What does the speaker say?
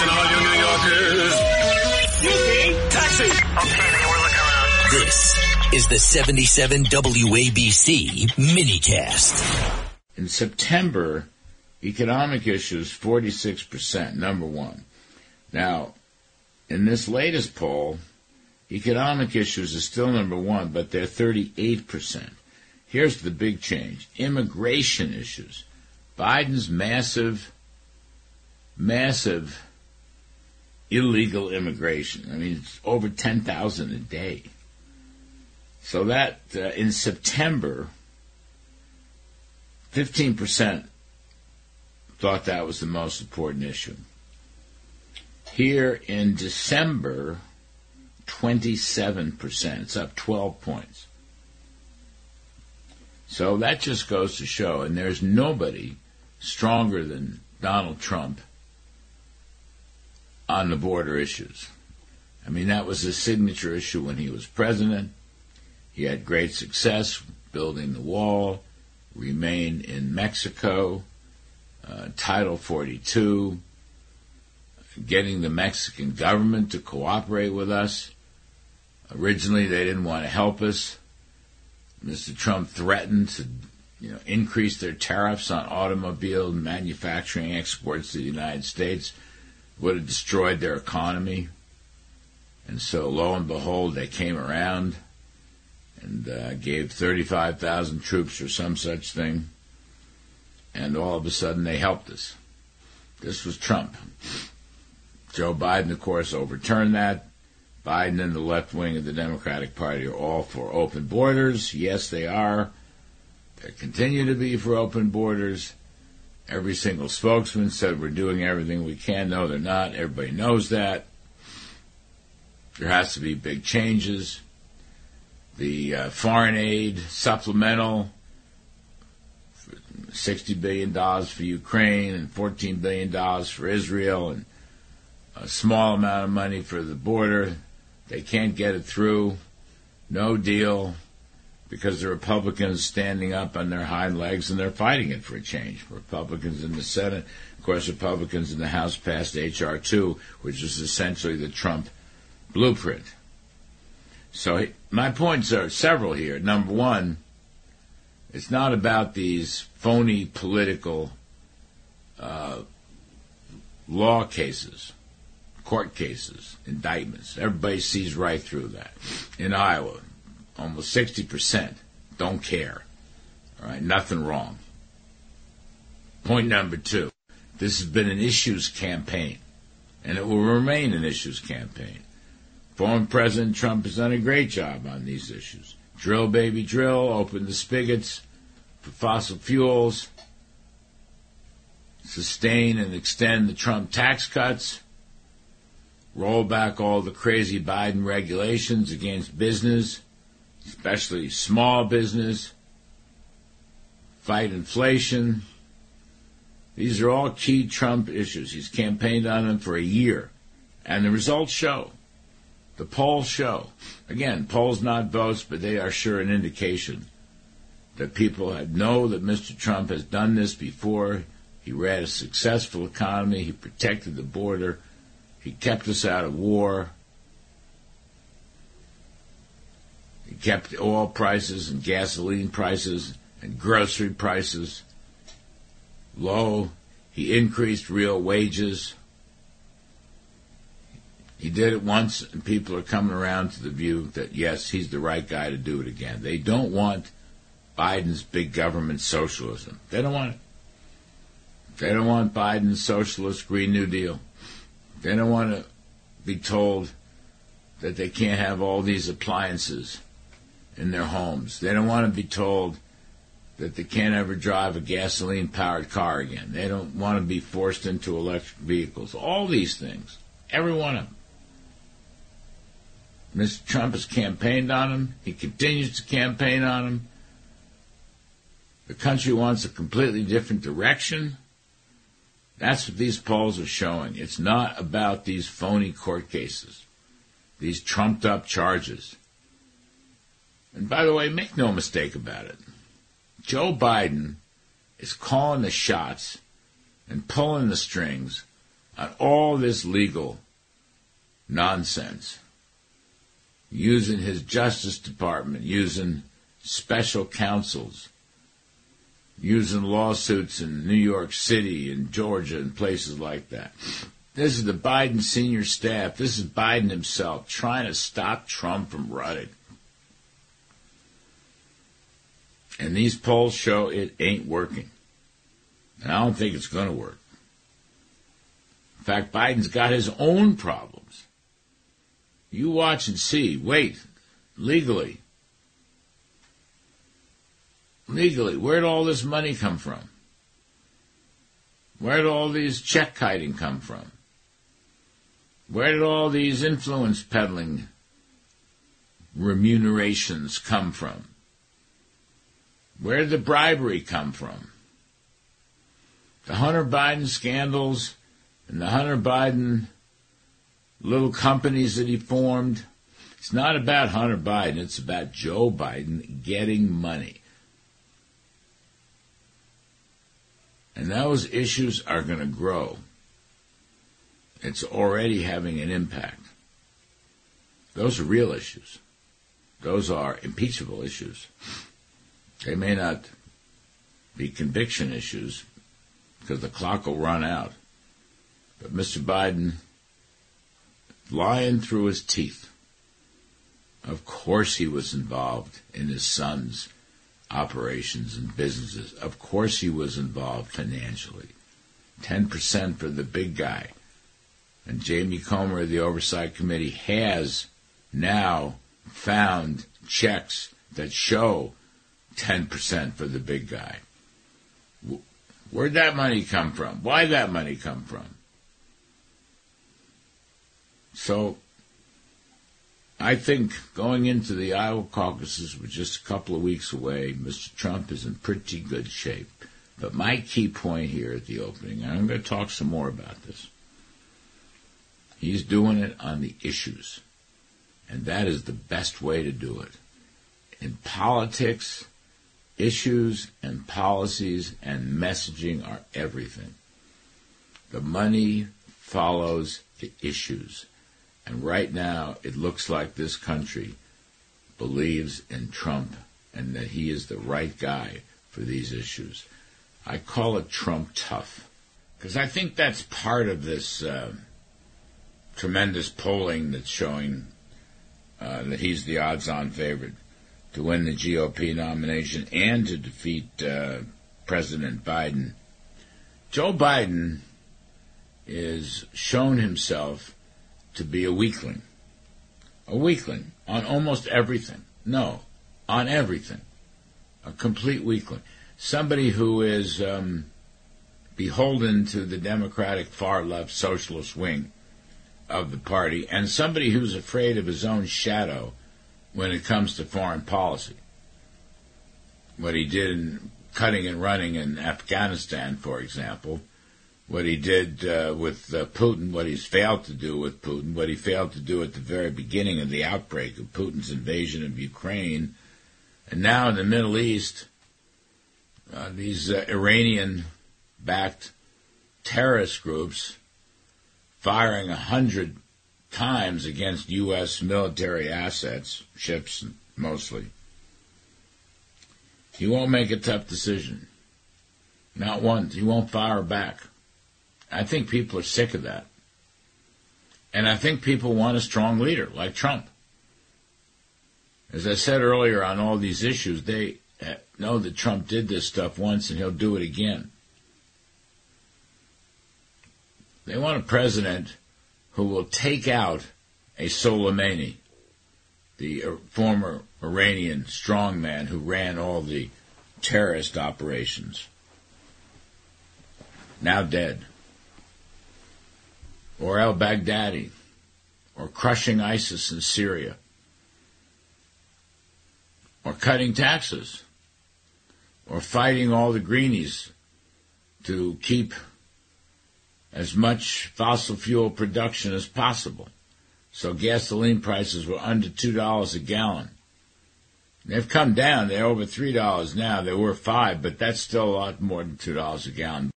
Attention, all you New Yorkers. Taxi. Okay, then we're looking around. This is the 77 WABC minicast. In September, economic issues 46%, number one. Now, in this latest poll, economic issues is still number one, but they're 38%. Here's the big change immigration issues. Biden's massive, massive illegal immigration. I mean, it's over 10,000 a day. So that uh, in September, 15% thought that was the most important issue. Here in December, 27%. It's up 12 points. So that just goes to show, and there's nobody stronger than Donald Trump on the border issues. I mean, that was his signature issue when he was president. He had great success building the wall, remain in Mexico, uh, Title 42, getting the Mexican government to cooperate with us. Originally, they didn't want to help us. Mr. Trump threatened to, you know, increase their tariffs on automobile manufacturing exports to the United States. Would have destroyed their economy. And so, lo and behold, they came around and uh, gave 35,000 troops or some such thing. And all of a sudden, they helped us. This was Trump. Joe Biden, of course, overturned that. Biden and the left wing of the Democratic Party are all for open borders. Yes, they are. They continue to be for open borders. Every single spokesman said we're doing everything we can. No, they're not. Everybody knows that. There has to be big changes. The uh, foreign aid supplemental, $60 billion for Ukraine and $14 billion for Israel and a small amount of money for the border. They can't get it through. No deal because the Republicans standing up on their hind legs and they're fighting it for a change. Republicans in the Senate, of course, Republicans in the House passed H.R. 2, which is essentially the Trump blueprint. So my points are several here. Number one, it's not about these phony political uh, law cases court cases, indictments. Everybody sees right through that. In Iowa, almost 60% don't care. All right, nothing wrong. Point number two this has been an issues campaign, and it will remain an issues campaign. Former President Trump has done a great job on these issues. Drill, baby, drill, open the spigots for fossil fuels, sustain and extend the Trump tax cuts roll back all the crazy Biden regulations against business, especially small business, fight inflation. These are all key Trump issues. He's campaigned on them for a year, and the results show. The polls show. Again, polls not votes, but they are sure an indication that people know that Mr. Trump has done this before. He ran a successful economy. He protected the border. He kept us out of war. He kept oil prices and gasoline prices and grocery prices low. He increased real wages. He did it once, and people are coming around to the view that, yes, he's the right guy to do it again. They don't want Biden's big government socialism. They don't want it. They don't want Biden's socialist Green New Deal. They don't want to be told that they can't have all these appliances in their homes. They don't want to be told that they can't ever drive a gasoline powered car again. They don't want to be forced into electric vehicles. All these things. Every one of them. Mr. Trump has campaigned on them. He continues to campaign on them. The country wants a completely different direction. That's what these polls are showing. It's not about these phony court cases, these trumped up charges. And by the way, make no mistake about it. Joe Biden is calling the shots and pulling the strings on all this legal nonsense, using his Justice Department, using special counsels, using lawsuits in New York City and Georgia and places like that. This is the Biden senior staff. This is Biden himself trying to stop Trump from running. And these polls show it ain't working. And I don't think it's going to work. In fact, Biden's got his own problems. You watch and see. Wait, legally. Legally, where'd all this money come from? Where did all these check kiting come from? Where did all these influence peddling remunerations come from? Where did the bribery come from? The Hunter Biden scandals and the Hunter Biden little companies that he formed. It's not about Hunter Biden, it's about Joe Biden getting money. And those issues are going to grow. It's already having an impact. Those are real issues. Those are impeachable issues. They may not be conviction issues because the clock will run out. But Mr. Biden, lying through his teeth, of course he was involved in his son's operations and businesses. Of course he was involved financially. 10% for the big guy. And Jamie Comer of the Oversight Committee has now found checks that show 10% for the big guy. Where'd that money come from? Why'd that money come from? So, I think going into the Iowa caucuses with just a couple of weeks away, Mr. Trump is in pretty good shape. But my key point here at the opening, and I'm going to talk some more about this, he's doing it on the issues. And that is the best way to do it. In politics, issues and policies and messaging are everything. The money follows the issues. And right now, it looks like this country believes in Trump and that he is the right guy for these issues. I call it Trump tough because I think that's part of this uh, tremendous polling that's showing uh, that he's the odds-on favorite to win the GOP nomination and to defeat uh, President Biden. Joe Biden is shown himself to be a weakling. A weakling on almost everything. No, on everything. A complete weakling. Somebody who is um, beholden to the Democratic far left socialist wing of the party, and somebody who's afraid of his own shadow when it comes to foreign policy. What he did in cutting and running in Afghanistan, for example, what he did uh, with uh, Putin, what he's failed to do with Putin, what he failed to do at the very beginning of the outbreak of Putin's invasion of Ukraine, and now in the Middle East, uh, these uh, Iranian-backed terrorist groups firing a hundred times against U.S. military assets, ships mostly. He won't make a tough decision. Not once. He won't fire back. I think people are sick of that. And I think people want a strong leader like Trump. As I said earlier on all these issues, they uh, know that Trump did this stuff once and he'll do it again. They want a president who will take out a Soleimani, the uh, former Iranian strongman who ran all the terrorist operations, now dead, or al Baghdadi, or crushing ISIS in Syria, or cutting taxes, or fighting all the greenies to keep as much fossil fuel production as possible. So gasoline prices were under $2 a gallon. They've come down. They're over $3 now. They were 5 but that's still a lot more than $2 a gallon.